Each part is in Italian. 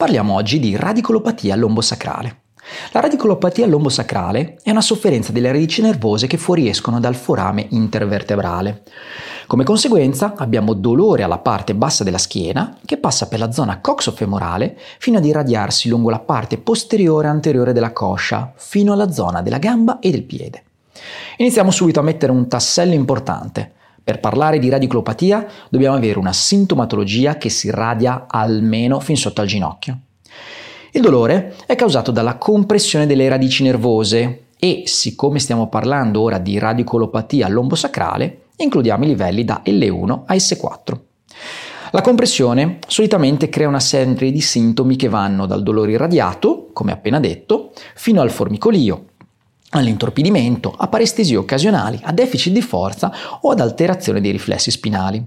Parliamo oggi di radicolopatia lombosacrale. La radicolopatia lombosacrale è una sofferenza delle radici nervose che fuoriescono dal forame intervertebrale. Come conseguenza abbiamo dolore alla parte bassa della schiena che passa per la zona coxofemorale fino ad irradiarsi lungo la parte posteriore e anteriore della coscia fino alla zona della gamba e del piede. Iniziamo subito a mettere un tassello importante. Per parlare di radiculopatia dobbiamo avere una sintomatologia che si irradia almeno fin sotto al ginocchio. Il dolore è causato dalla compressione delle radici nervose e, siccome stiamo parlando ora di radiculopatia lombosacrale, includiamo i livelli da L1 a S4. La compressione solitamente crea una serie di sintomi che vanno dal dolore irradiato, come appena detto, fino al formicolio, all'intorpidimento, a parestesie occasionali, a deficit di forza o ad alterazione dei riflessi spinali.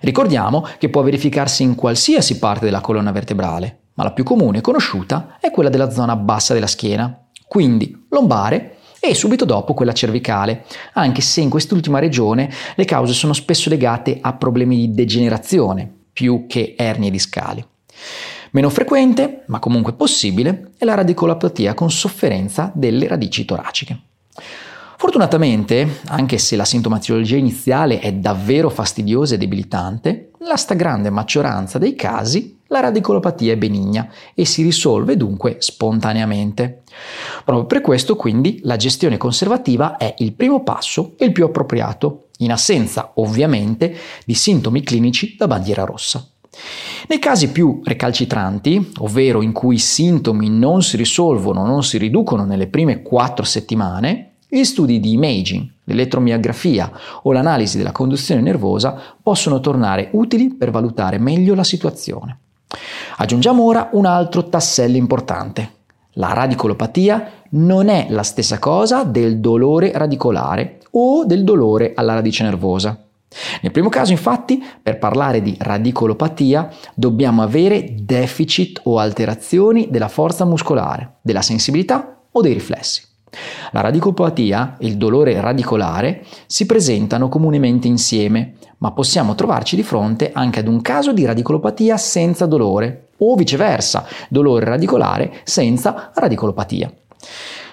Ricordiamo che può verificarsi in qualsiasi parte della colonna vertebrale, ma la più comune e conosciuta è quella della zona bassa della schiena, quindi lombare e subito dopo quella cervicale, anche se in quest'ultima regione le cause sono spesso legate a problemi di degenerazione più che ernie discali. Meno frequente, ma comunque possibile, è la radicolopatia con sofferenza delle radici toraciche. Fortunatamente, anche se la sintomatologia iniziale è davvero fastidiosa e debilitante, nella stragrande maggioranza dei casi la radicolopatia è benigna e si risolve dunque spontaneamente. Proprio per questo quindi la gestione conservativa è il primo passo e il più appropriato, in assenza ovviamente di sintomi clinici da bandiera rossa. Nei casi più recalcitranti, ovvero in cui i sintomi non si risolvono, non si riducono nelle prime quattro settimane, gli studi di imaging, l'elettromiografia o l'analisi della conduzione nervosa possono tornare utili per valutare meglio la situazione. Aggiungiamo ora un altro tassello importante. La radicolopatia non è la stessa cosa del dolore radicolare o del dolore alla radice nervosa. Nel primo caso, infatti, per parlare di radicolopatia dobbiamo avere deficit o alterazioni della forza muscolare, della sensibilità o dei riflessi. La radicopatia e il dolore radicolare si presentano comunemente insieme, ma possiamo trovarci di fronte anche ad un caso di radicolopatia senza dolore o viceversa, dolore radicolare senza radicolopatia.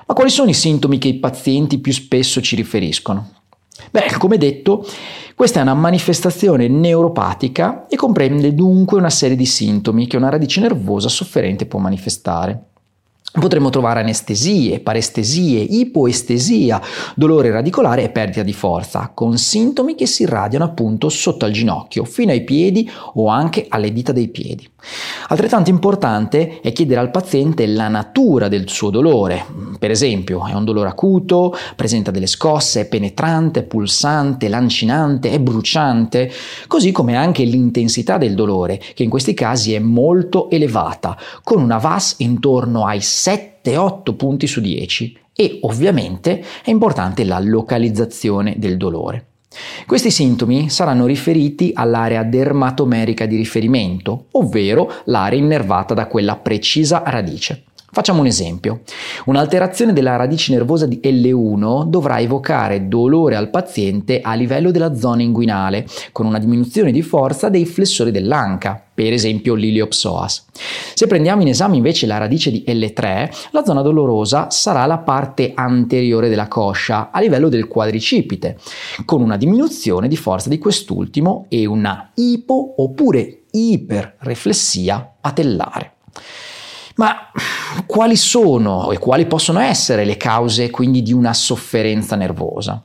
Ma quali sono i sintomi che i pazienti più spesso ci riferiscono? Beh, come detto, questa è una manifestazione neuropatica e comprende dunque una serie di sintomi che una radice nervosa sofferente può manifestare. Potremmo trovare anestesie, parestesie, ipoestesia, dolore radicolare e perdita di forza, con sintomi che si irradiano appunto sotto al ginocchio, fino ai piedi o anche alle dita dei piedi. Altrettanto importante è chiedere al paziente la natura del suo dolore. Per esempio, è un dolore acuto, presenta delle scosse, è penetrante, pulsante, lancinante, è bruciante, così come anche l'intensità del dolore, che in questi casi è molto elevata, con una VAS intorno ai 7-8 punti su 10 e ovviamente è importante la localizzazione del dolore. Questi sintomi saranno riferiti all'area dermatomerica di riferimento, ovvero l'area innervata da quella precisa radice. Facciamo un esempio. Un'alterazione della radice nervosa di L1 dovrà evocare dolore al paziente a livello della zona inguinale, con una diminuzione di forza dei flessori dell'anca, per esempio l'iliopsoas. Se prendiamo in esame invece la radice di L3, la zona dolorosa sarà la parte anteriore della coscia, a livello del quadricipite, con una diminuzione di forza di quest'ultimo e una ipo oppure iperreflessia patellare. Ma quali sono e quali possono essere le cause quindi di una sofferenza nervosa?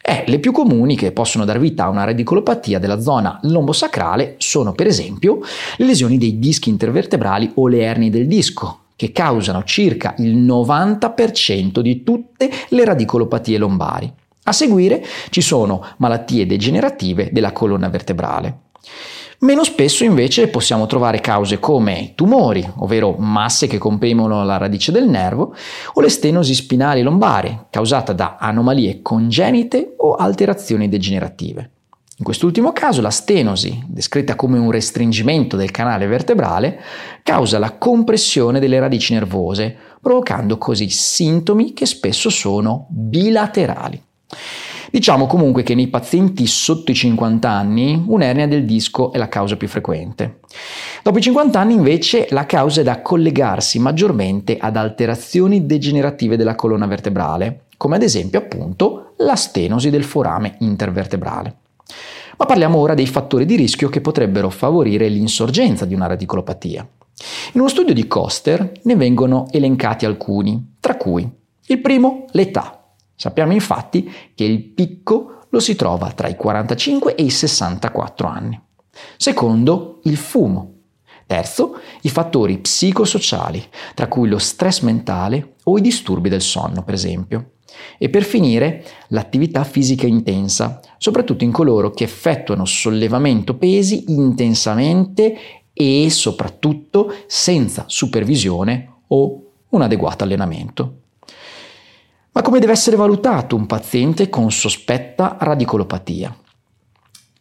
Eh, le più comuni che possono dar vita a una radicolopatia della zona lombosacrale sono per esempio le lesioni dei dischi intervertebrali o le ernie del disco, che causano circa il 90% di tutte le radicolopatie lombari. A seguire ci sono malattie degenerative della colonna vertebrale. Meno spesso invece possiamo trovare cause come tumori, ovvero masse che comprimono la radice del nervo, o le stenosi spinali lombari, causata da anomalie congenite o alterazioni degenerative. In quest'ultimo caso la stenosi, descritta come un restringimento del canale vertebrale, causa la compressione delle radici nervose, provocando così sintomi che spesso sono bilaterali. Diciamo comunque che nei pazienti sotto i 50 anni un'ernia del disco è la causa più frequente. Dopo i 50 anni invece la causa è da collegarsi maggiormente ad alterazioni degenerative della colonna vertebrale, come ad esempio appunto la stenosi del forame intervertebrale. Ma parliamo ora dei fattori di rischio che potrebbero favorire l'insorgenza di una radicolopatia. In uno studio di Coster ne vengono elencati alcuni, tra cui il primo l'età. Sappiamo infatti che il picco lo si trova tra i 45 e i 64 anni. Secondo, il fumo. Terzo, i fattori psicosociali, tra cui lo stress mentale o i disturbi del sonno, per esempio. E per finire, l'attività fisica intensa, soprattutto in coloro che effettuano sollevamento pesi intensamente e soprattutto senza supervisione o un adeguato allenamento. Ma come deve essere valutato un paziente con sospetta radicolopatia?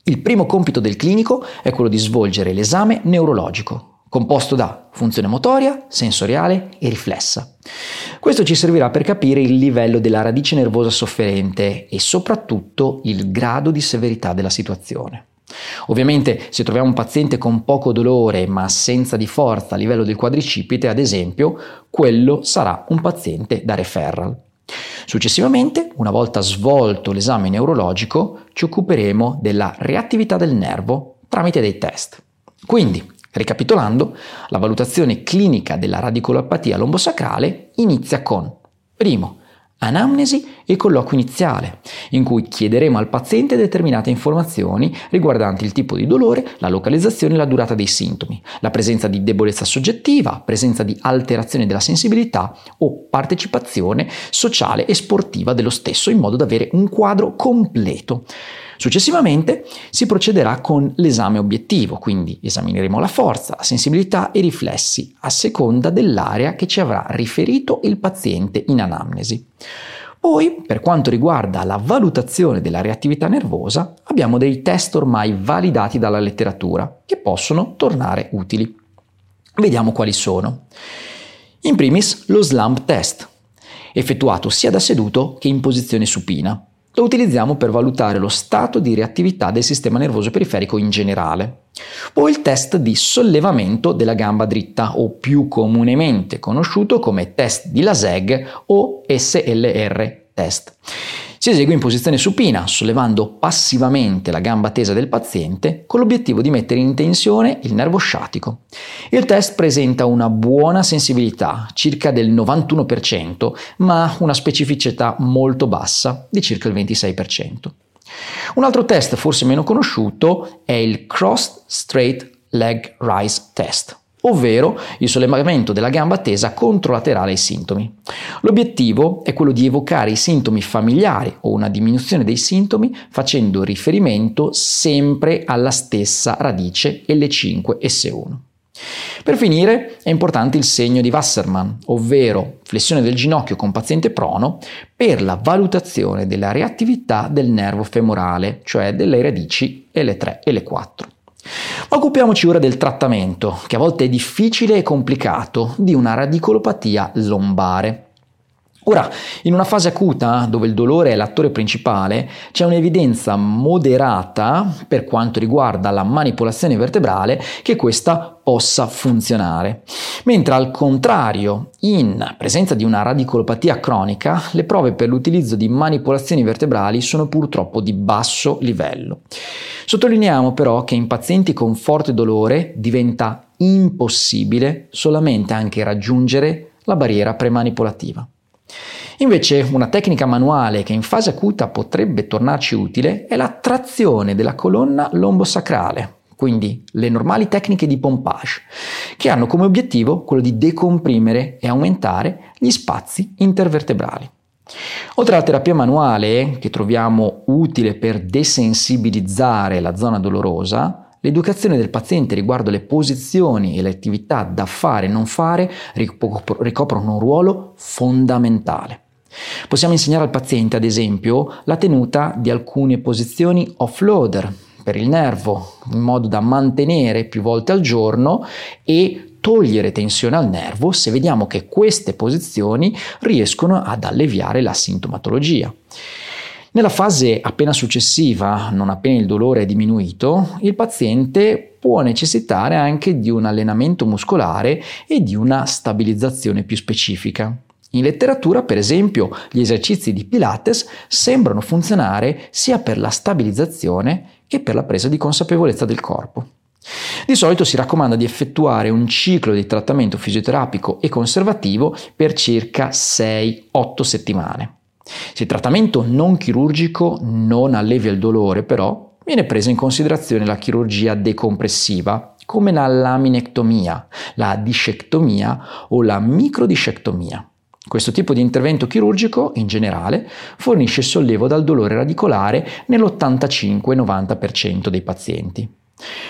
Il primo compito del clinico è quello di svolgere l'esame neurologico, composto da funzione motoria, sensoriale e riflessa. Questo ci servirà per capire il livello della radice nervosa sofferente e soprattutto il grado di severità della situazione. Ovviamente se troviamo un paziente con poco dolore ma assenza di forza a livello del quadricipite, ad esempio, quello sarà un paziente da referral. Successivamente, una volta svolto l'esame neurologico, ci occuperemo della reattività del nervo tramite dei test. Quindi, Ricapitolando, la valutazione clinica della radicolopatia lombosacrale inizia con primo, anamnesi e colloquio iniziale, in cui chiederemo al paziente determinate informazioni riguardanti il tipo di dolore, la localizzazione e la durata dei sintomi, la presenza di debolezza soggettiva, presenza di alterazione della sensibilità o partecipazione sociale e sportiva dello stesso, in modo da avere un quadro completo. Successivamente si procederà con l'esame obiettivo, quindi esamineremo la forza, la sensibilità e i riflessi a seconda dell'area che ci avrà riferito il paziente in anamnesi. Poi, per quanto riguarda la valutazione della reattività nervosa, abbiamo dei test ormai validati dalla letteratura che possono tornare utili. Vediamo quali sono. In primis lo slump test, effettuato sia da seduto che in posizione supina lo utilizziamo per valutare lo stato di reattività del sistema nervoso periferico in generale. Poi il test di sollevamento della gamba dritta o più comunemente conosciuto come test di Laseg o SLR test. Si esegue in posizione supina, sollevando passivamente la gamba tesa del paziente con l'obiettivo di mettere in tensione il nervo sciatico. Il test presenta una buona sensibilità, circa del 91%, ma una specificità molto bassa, di circa il 26%. Un altro test forse meno conosciuto è il Crossed Straight Leg Rise Test ovvero il sollevamento della gamba tesa controlaterale ai sintomi. L'obiettivo è quello di evocare i sintomi familiari o una diminuzione dei sintomi facendo riferimento sempre alla stessa radice L5S1. Per finire è importante il segno di Wassermann, ovvero flessione del ginocchio con paziente prono, per la valutazione della reattività del nervo femorale, cioè delle radici L3 e L4. Occupiamoci ora del trattamento, che a volte è difficile e complicato, di una radicolopatia lombare. Ora, in una fase acuta, dove il dolore è l'attore principale, c'è un'evidenza moderata per quanto riguarda la manipolazione vertebrale che questa possa funzionare. Mentre al contrario, in presenza di una radicolopatia cronica, le prove per l'utilizzo di manipolazioni vertebrali sono purtroppo di basso livello. Sottolineiamo però che in pazienti con forte dolore diventa impossibile solamente anche raggiungere la barriera premanipolativa. Invece una tecnica manuale che in fase acuta potrebbe tornarci utile è la trazione della colonna lombosacrale, quindi le normali tecniche di pompage, che hanno come obiettivo quello di decomprimere e aumentare gli spazi intervertebrali. Oltre alla terapia manuale, che troviamo utile per desensibilizzare la zona dolorosa, L'educazione del paziente riguardo le posizioni e le attività da fare e non fare ricoprono un ruolo fondamentale. Possiamo insegnare al paziente, ad esempio, la tenuta di alcune posizioni offloader per il nervo, in modo da mantenere più volte al giorno e togliere tensione al nervo se vediamo che queste posizioni riescono ad alleviare la sintomatologia. Nella fase appena successiva, non appena il dolore è diminuito, il paziente può necessitare anche di un allenamento muscolare e di una stabilizzazione più specifica. In letteratura, per esempio, gli esercizi di Pilates sembrano funzionare sia per la stabilizzazione che per la presa di consapevolezza del corpo. Di solito si raccomanda di effettuare un ciclo di trattamento fisioterapico e conservativo per circa 6-8 settimane. Se il trattamento non chirurgico non allevia il dolore, però, viene presa in considerazione la chirurgia decompressiva, come la laminectomia, la discectomia o la microdiscectomia. Questo tipo di intervento chirurgico, in generale, fornisce sollievo dal dolore radicolare nell'85-90% dei pazienti.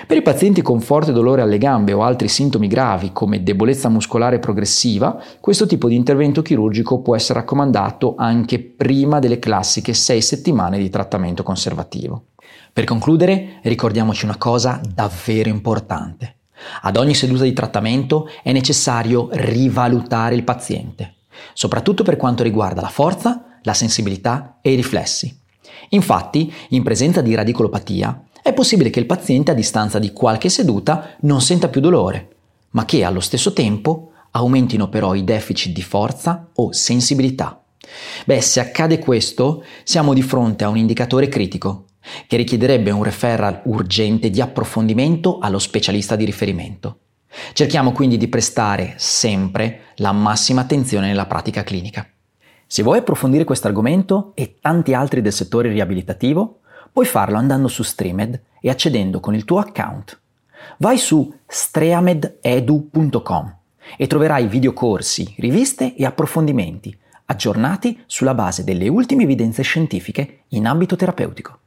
Per i pazienti con forte dolore alle gambe o altri sintomi gravi come debolezza muscolare progressiva, questo tipo di intervento chirurgico può essere raccomandato anche prima delle classiche 6 settimane di trattamento conservativo. Per concludere, ricordiamoci una cosa davvero importante. Ad ogni seduta di trattamento è necessario rivalutare il paziente soprattutto per quanto riguarda la forza, la sensibilità e i riflessi. Infatti, in presenza di radicolopatia, è possibile che il paziente a distanza di qualche seduta non senta più dolore, ma che allo stesso tempo aumentino però i deficit di forza o sensibilità. Beh, se accade questo, siamo di fronte a un indicatore critico che richiederebbe un referral urgente di approfondimento allo specialista di riferimento. Cerchiamo quindi di prestare sempre la massima attenzione nella pratica clinica. Se vuoi approfondire questo argomento e tanti altri del settore riabilitativo, puoi farlo andando su Streamed e accedendo con il tuo account. Vai su streamededu.com e troverai videocorsi, riviste e approfondimenti aggiornati sulla base delle ultime evidenze scientifiche in ambito terapeutico.